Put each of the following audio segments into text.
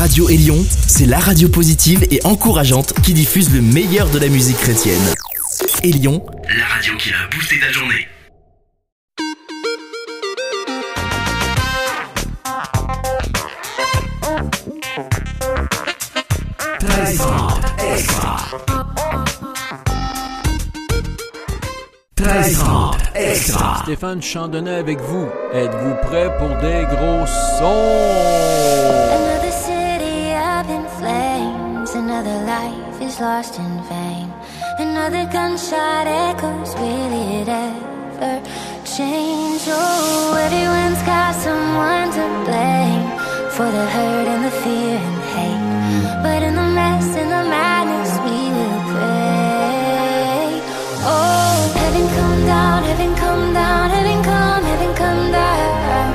Radio Élion, c'est la radio positive et encourageante qui diffuse le meilleur de la musique chrétienne. Élion, la radio qui a boosté ta journée. Trahissante extra. Trahissante extra. Stéphane Chandonnet avec vous. Êtes-vous prêt pour des gros sons? lost in vain. Another gunshot echoes, will it ever change? Oh, everyone's got someone to blame for the hurt and the fear and hate. But in the mess and the madness, we will pray. Oh, heaven come down, heaven come down, heaven come, heaven come down.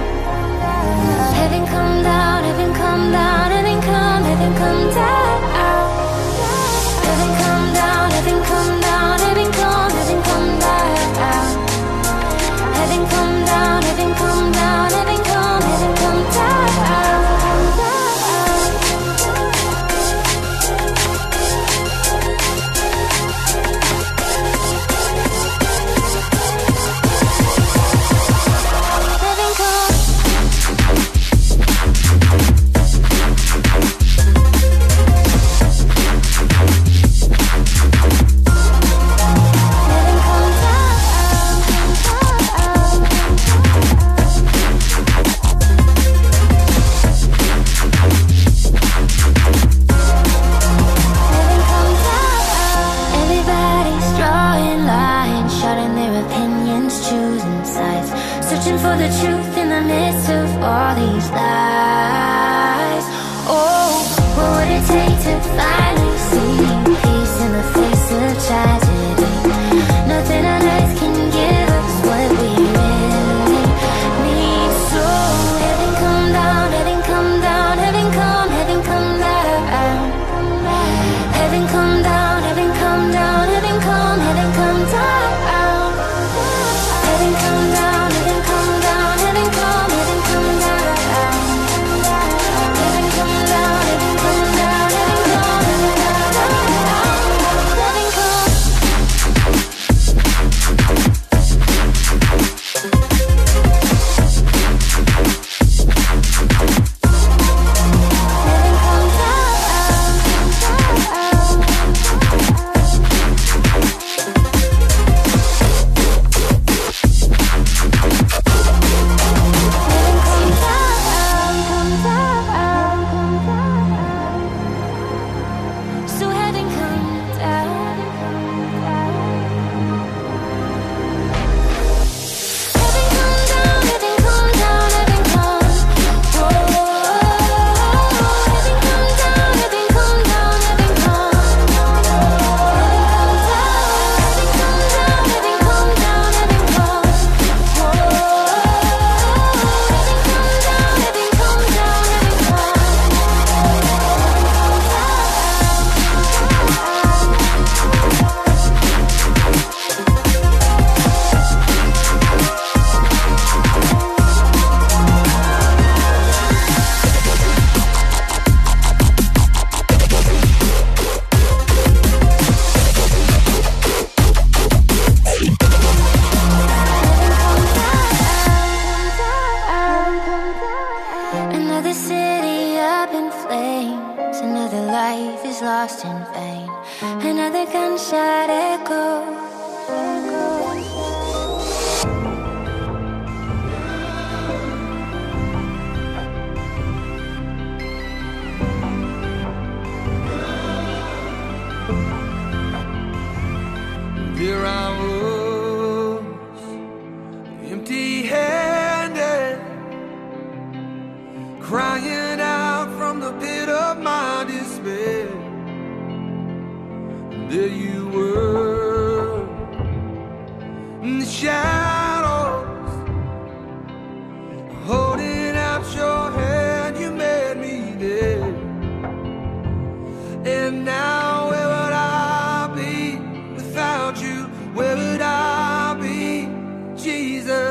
Heaven come down, heaven come down, heaven come, heaven come down. the midst of all these lies. Jesus.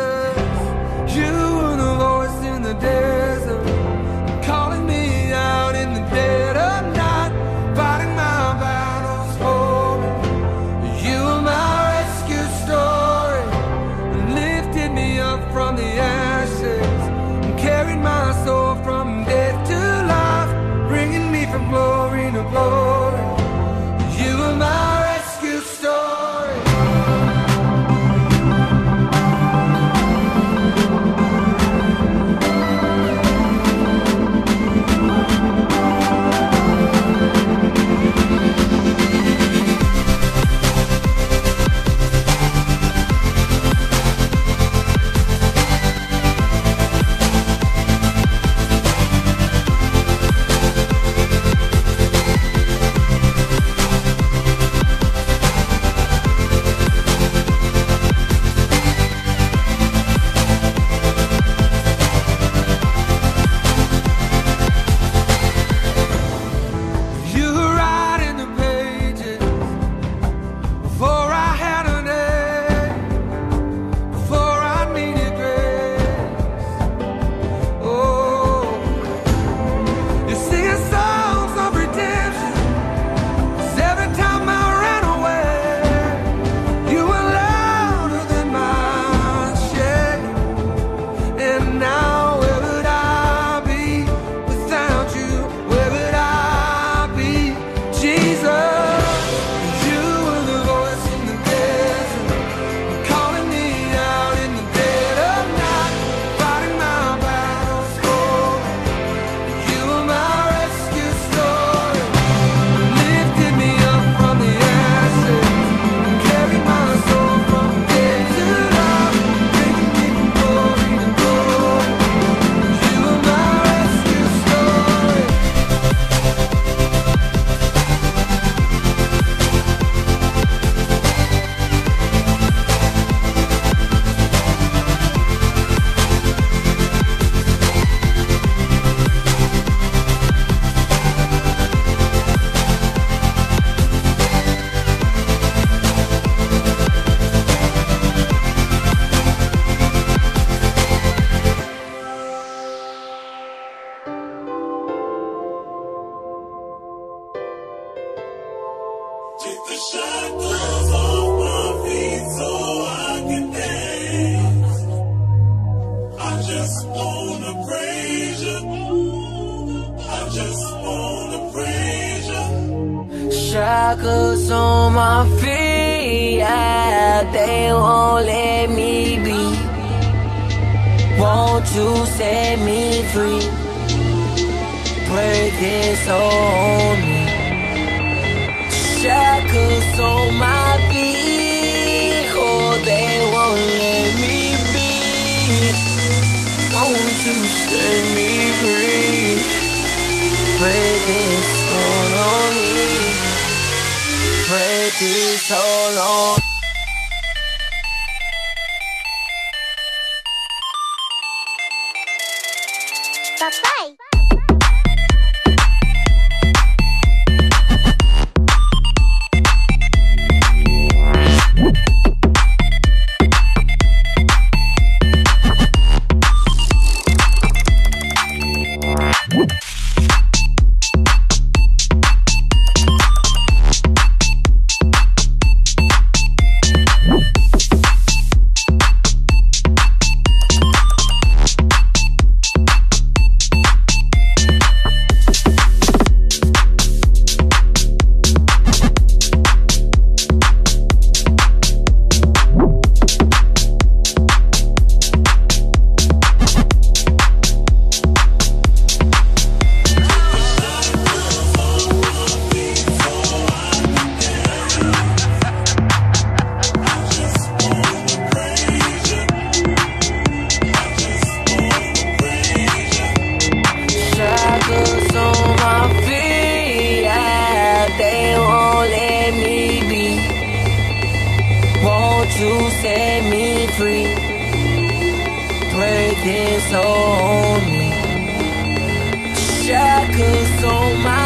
Shackles on my feet, yeah, they won't let me be. Won't you set me free? Break this on me. Shackles on my feet, oh, they won't let me be. Won't you set me free? Break this on me pretty so long. Cause so my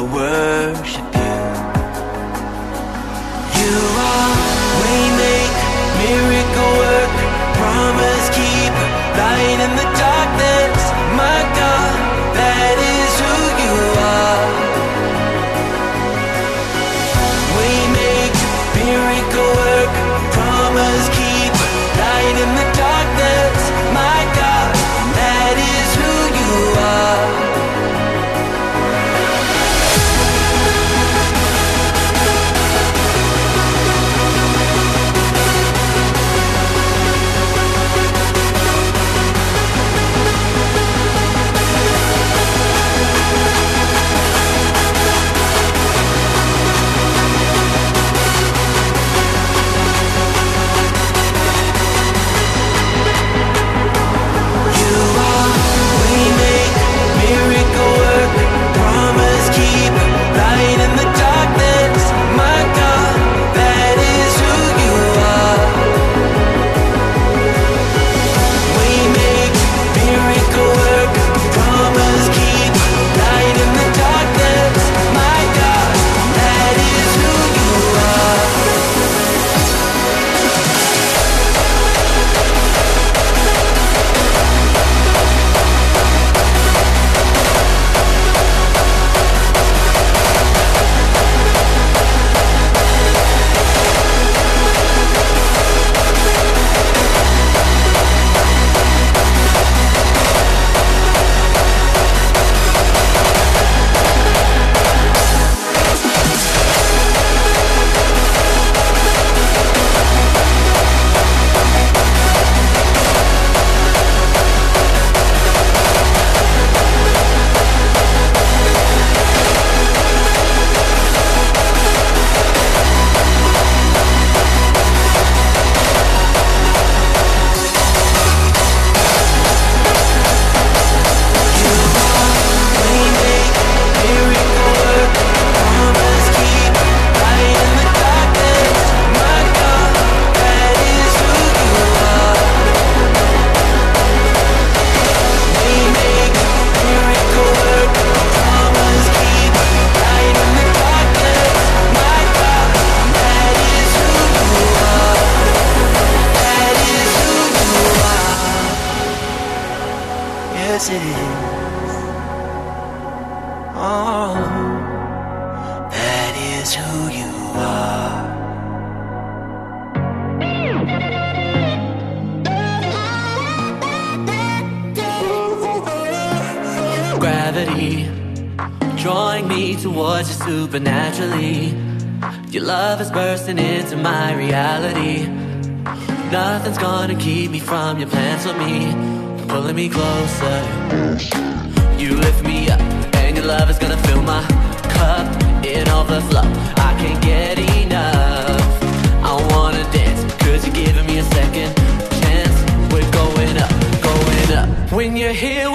I worship you. gravity Drawing me towards you supernaturally. Your love is bursting into my reality. Nothing's gonna keep me from your plans for me. Pulling me closer. You lift me up And your love is gonna fill my cup. In overflow. I can't get enough. I wanna dance. Cause you're giving me a second chance? We're going up, going up. When you're here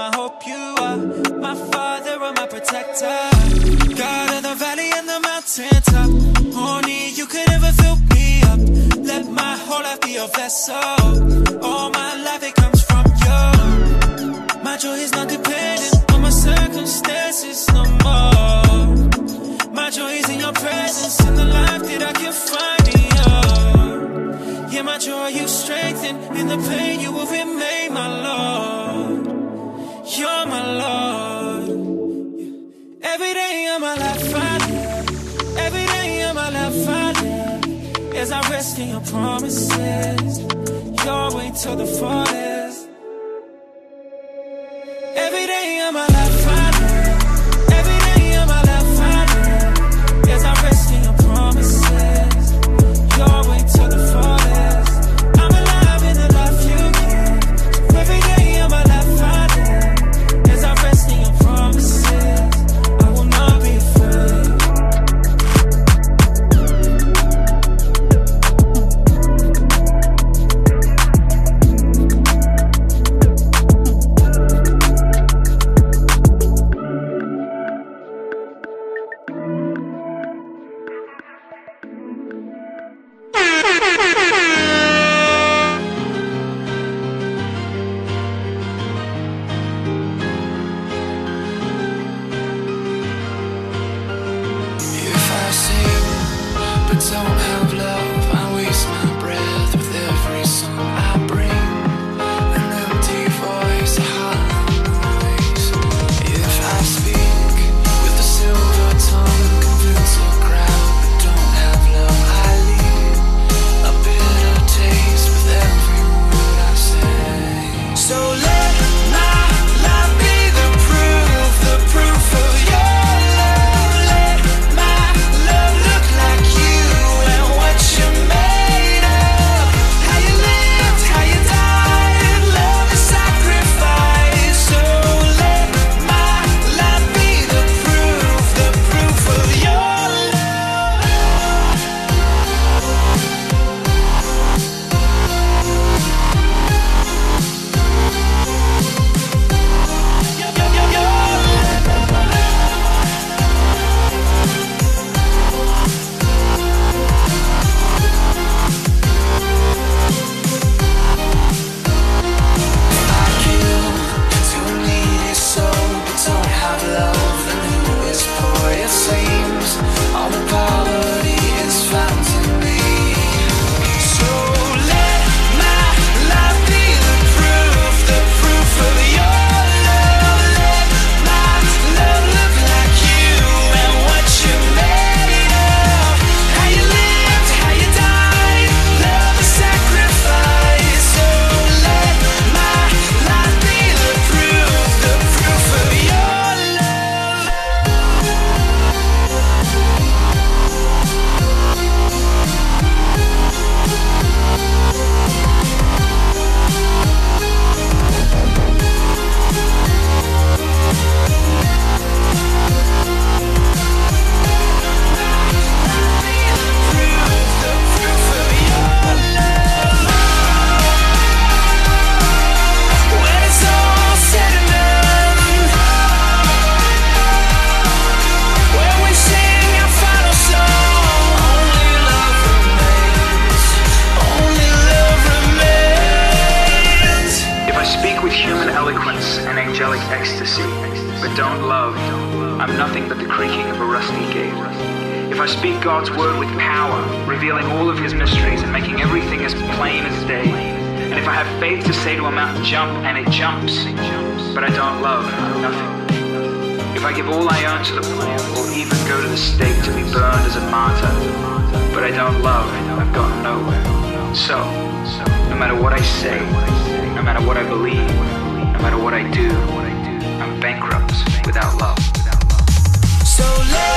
my hope you are my father and my protector. God of the valley and the mountain top. Uh, only you could ever fill me up. Let my whole life be your vessel. As I risk in your promises. Your way to the fullest Every day of my life. bankrupt without love. So let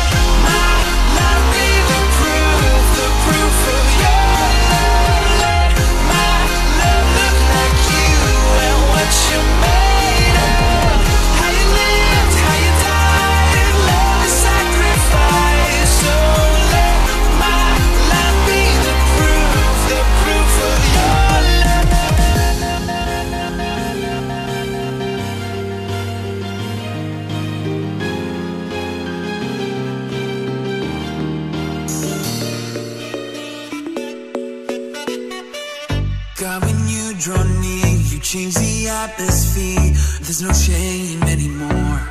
There's no shame anymore.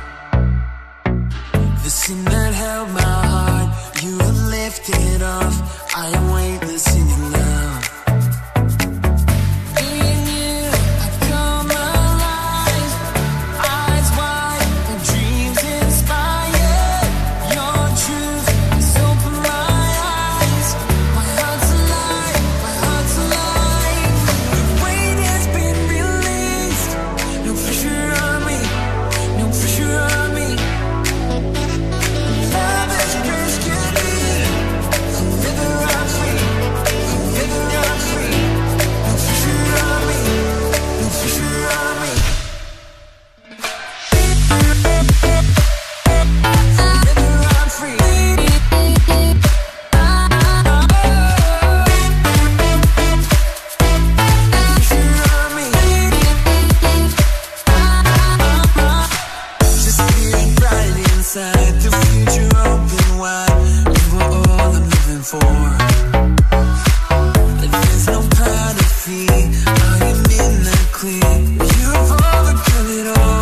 The sin that held my heart, you have lifted off. I am it all.